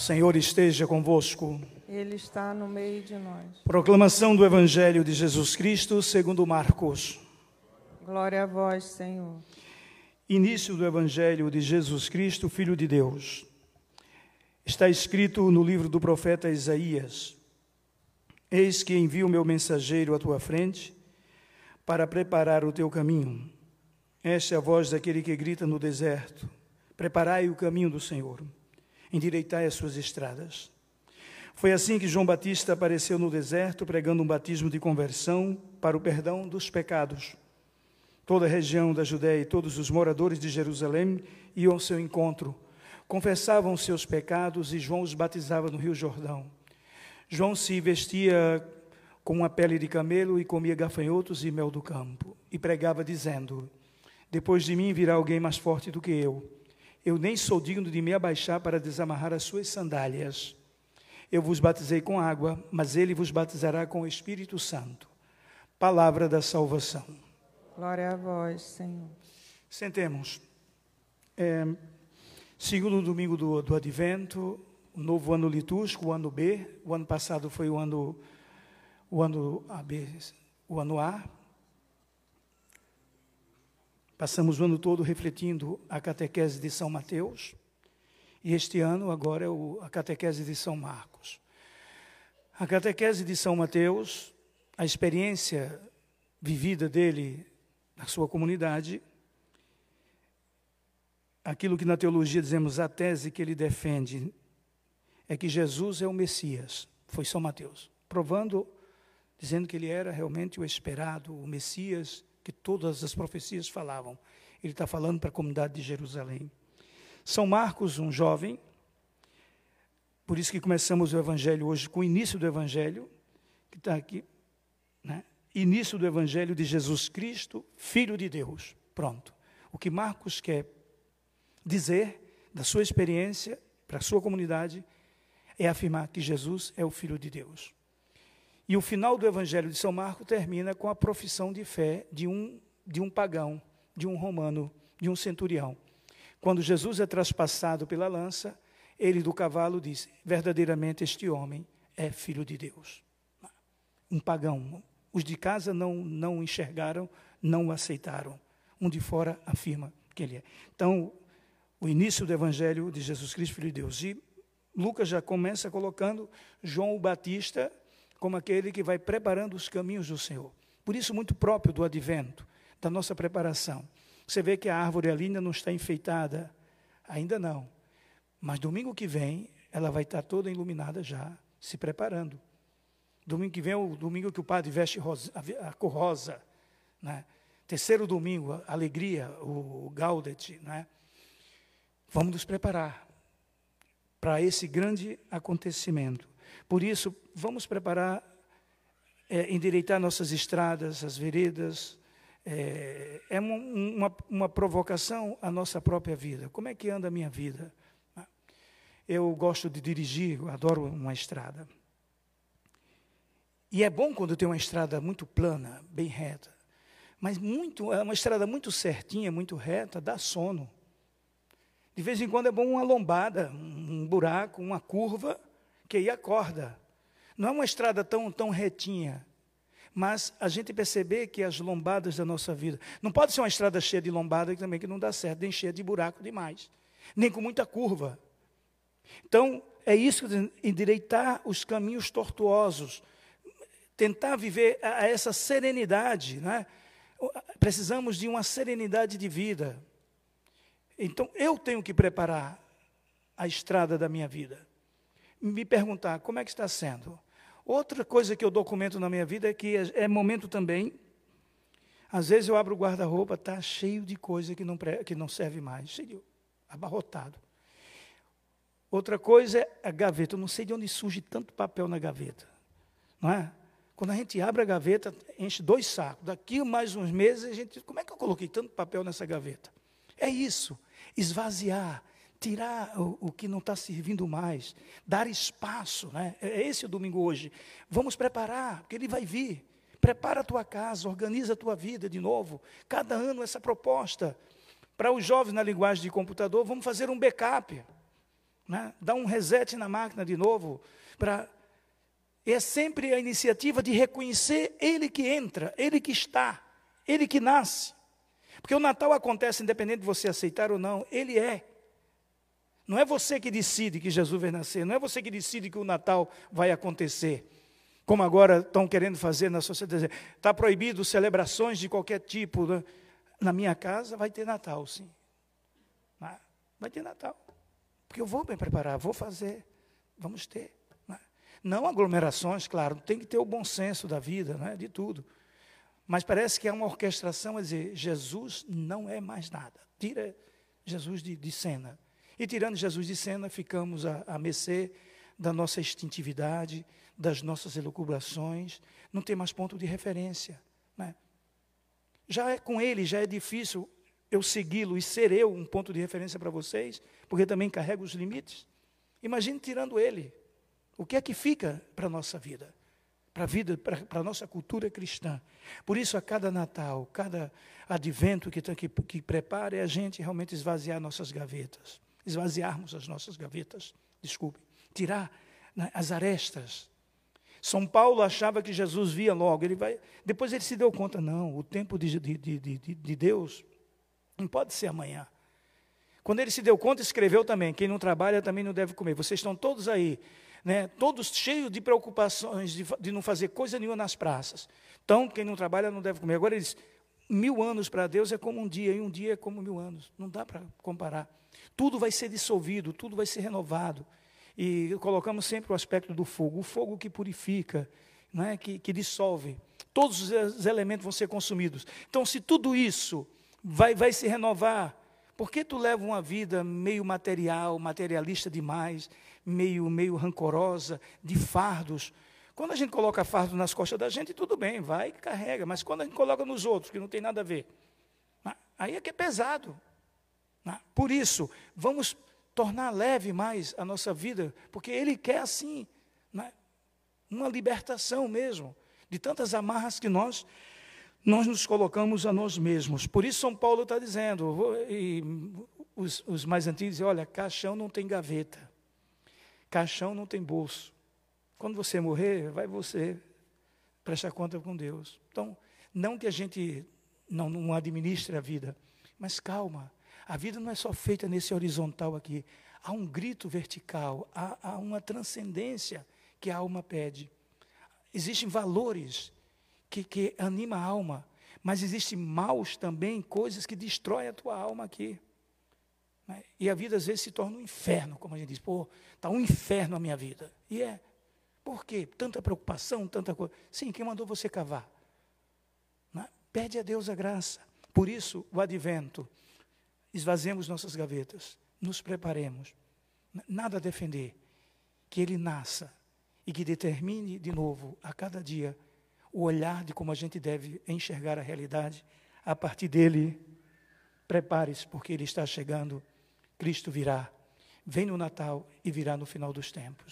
Senhor esteja convosco. Ele está no meio de nós. Proclamação do Evangelho de Jesus Cristo segundo Marcos. Glória a vós, Senhor. Início do Evangelho de Jesus Cristo, Filho de Deus. Está escrito no livro do profeta Isaías: Eis que envio meu mensageiro à tua frente para preparar o teu caminho. Esta é a voz daquele que grita no deserto: Preparai o caminho do Senhor endireitai as suas estradas. Foi assim que João Batista apareceu no deserto pregando um batismo de conversão para o perdão dos pecados. Toda a região da Judéia e todos os moradores de Jerusalém iam ao seu encontro, confessavam seus pecados e João os batizava no Rio Jordão. João se vestia com uma pele de camelo e comia gafanhotos e mel do campo, e pregava dizendo: Depois de mim virá alguém mais forte do que eu eu nem sou digno de me abaixar para desamarrar as suas sandálias. Eu vos batizei com água, mas ele vos batizará com o Espírito Santo. Palavra da salvação. Glória a vós, Senhor. Sentemos. É, segundo domingo do, do Advento, novo ano litúrgico, o ano B. O ano passado foi o ano, o ano AB, o ano A. Passamos o ano todo refletindo a catequese de São Mateus, e este ano agora é a catequese de São Marcos. A catequese de São Mateus, a experiência vivida dele na sua comunidade, aquilo que na teologia dizemos a tese que ele defende é que Jesus é o Messias, foi São Mateus, provando, dizendo que ele era realmente o esperado, o Messias que todas as profecias falavam. Ele está falando para a comunidade de Jerusalém. São Marcos, um jovem, por isso que começamos o Evangelho hoje com o início do Evangelho, que está aqui, né? Início do Evangelho de Jesus Cristo, Filho de Deus. Pronto. O que Marcos quer dizer da sua experiência para a sua comunidade é afirmar que Jesus é o Filho de Deus. E o final do Evangelho de São Marcos termina com a profissão de fé de um, de um pagão, de um romano, de um centurião. Quando Jesus é traspassado pela lança, ele do cavalo diz: verdadeiramente este homem é filho de Deus. Um pagão. Os de casa não, não enxergaram, não o aceitaram. Um de fora afirma que ele é. Então, o início do Evangelho de Jesus Cristo, Filho de Deus. E Lucas já começa colocando João o Batista como aquele que vai preparando os caminhos do Senhor. Por isso, muito próprio do advento, da nossa preparação. Você vê que a árvore ali ainda não está enfeitada, ainda não. Mas domingo que vem, ela vai estar toda iluminada já, se preparando. Domingo que vem é o domingo que o padre veste rosa, a cor rosa. Né? Terceiro domingo, a alegria, o Gaudet. Né? Vamos nos preparar para esse grande acontecimento. Por isso, vamos preparar, é, endireitar nossas estradas, as veredas. É, é uma, uma, uma provocação à nossa própria vida. Como é que anda a minha vida? Eu gosto de dirigir, eu adoro uma estrada. E é bom quando tem uma estrada muito plana, bem reta. Mas muito, é uma estrada muito certinha, muito reta, dá sono. De vez em quando é bom uma lombada, um buraco, uma curva, que aí acorda. Não é uma estrada tão, tão retinha, mas a gente perceber que as lombadas da nossa vida, não pode ser uma estrada cheia de lombada também que não dá certo, nem cheia de buraco demais, nem com muita curva. Então, é isso, endireitar os caminhos tortuosos, tentar viver a, a essa serenidade, né? Precisamos de uma serenidade de vida. Então, eu tenho que preparar a estrada da minha vida me perguntar como é que está sendo. Outra coisa que eu documento na minha vida é que é, é momento também. Às vezes eu abro o guarda-roupa, está cheio de coisa que não, que não serve mais, cheio, abarrotado. Outra coisa é a gaveta. Eu não sei de onde surge tanto papel na gaveta. Não é? Quando a gente abre a gaveta, enche dois sacos. Daqui mais uns meses, a gente. Como é que eu coloquei tanto papel nessa gaveta? É isso. Esvaziar, tirar o, o que não está servindo mais, dar espaço, né? É, é esse o domingo hoje. Vamos preparar, porque ele vai vir. Prepara a tua casa, organiza a tua vida de novo. Cada ano essa proposta. Para os jovens na linguagem de computador, vamos fazer um backup. né? dá um reset na máquina de novo, para é sempre a iniciativa de reconhecer Ele que entra, Ele que está, Ele que nasce. Porque o Natal acontece independente de você aceitar ou não, Ele é. Não é você que decide que Jesus vai nascer, não é você que decide que o Natal vai acontecer. Como agora estão querendo fazer na sociedade. Está proibido celebrações de qualquer tipo. Né? Na minha casa vai ter Natal, sim. Vai ter Natal. Porque eu vou me preparar, vou fazer. Vamos ter. Não aglomerações, claro, tem que ter o bom senso da vida, né, de tudo. Mas parece que é uma orquestração a dizer: Jesus não é mais nada. Tira Jesus de, de cena. E tirando Jesus de cena, ficamos a, a mercê da nossa instintividade, das nossas elucubrações, não tem mais ponto de referência. Né? Já é com ele, já é difícil eu segui-lo e ser eu um ponto de referência para vocês, porque também carrego os limites. Imagine tirando ele. O que é que fica para a nossa vida? Para a vida, para a nossa cultura cristã. Por isso, a cada Natal, cada advento que, que, que prepara, é a gente realmente esvaziar nossas gavetas. Esvaziarmos as nossas gavetas, desculpe. Tirar né, as arestas. São Paulo achava que Jesus via logo. Ele vai, depois ele se deu conta, não, o tempo de, de, de, de, de Deus não pode ser amanhã. Quando ele se deu conta, escreveu também: quem não trabalha também não deve comer. Vocês estão todos aí né, todos cheios de preocupações de, de, não fazer coisa nenhuma nas praças. Então, quem não trabalha não deve comer. Agora eles, mil anos para Deus é como um dia, e um dia é como mil anos. Não dá para comparar. Tudo vai ser dissolvido, tudo vai ser renovado. E colocamos sempre o aspecto do fogo, o fogo que purifica, não é? que, que dissolve. Todos os elementos vão ser consumidos. Então, se tudo isso vai, vai se renovar, por que tu leva uma vida meio material, materialista demais, meio, meio rancorosa, de fardos? Quando a gente coloca fardo nas costas da gente, tudo bem, vai e carrega. Mas quando a gente coloca nos outros, que não tem nada a ver, né, aí é que é pesado. Né. Por isso, vamos tornar leve mais a nossa vida, porque Ele quer assim, né, uma libertação mesmo, de tantas amarras que nós nós nos colocamos a nós mesmos. Por isso São Paulo está dizendo, e os, os mais antigos dizem, olha, caixão não tem gaveta, caixão não tem bolso. Quando você morrer, vai você prestar conta com Deus. Então, não que a gente não, não administre a vida, mas calma, a vida não é só feita nesse horizontal aqui. Há um grito vertical, há, há uma transcendência que a alma pede. Existem valores que, que anima a alma, mas existem maus também, coisas que destroem a tua alma aqui. Né? E a vida às vezes se torna um inferno, como a gente diz, pô, está um inferno a minha vida. E é. Por quê? Tanta preocupação, tanta coisa. Sim, quem mandou você cavar? Né? Pede a Deus a graça. Por isso, o advento, esvaziemos nossas gavetas, nos preparemos. Nada a defender. Que ele nasça e que determine de novo, a cada dia, o olhar de como a gente deve enxergar a realidade. A partir dele, prepare-se, porque ele está chegando. Cristo virá. Vem no Natal e virá no final dos tempos.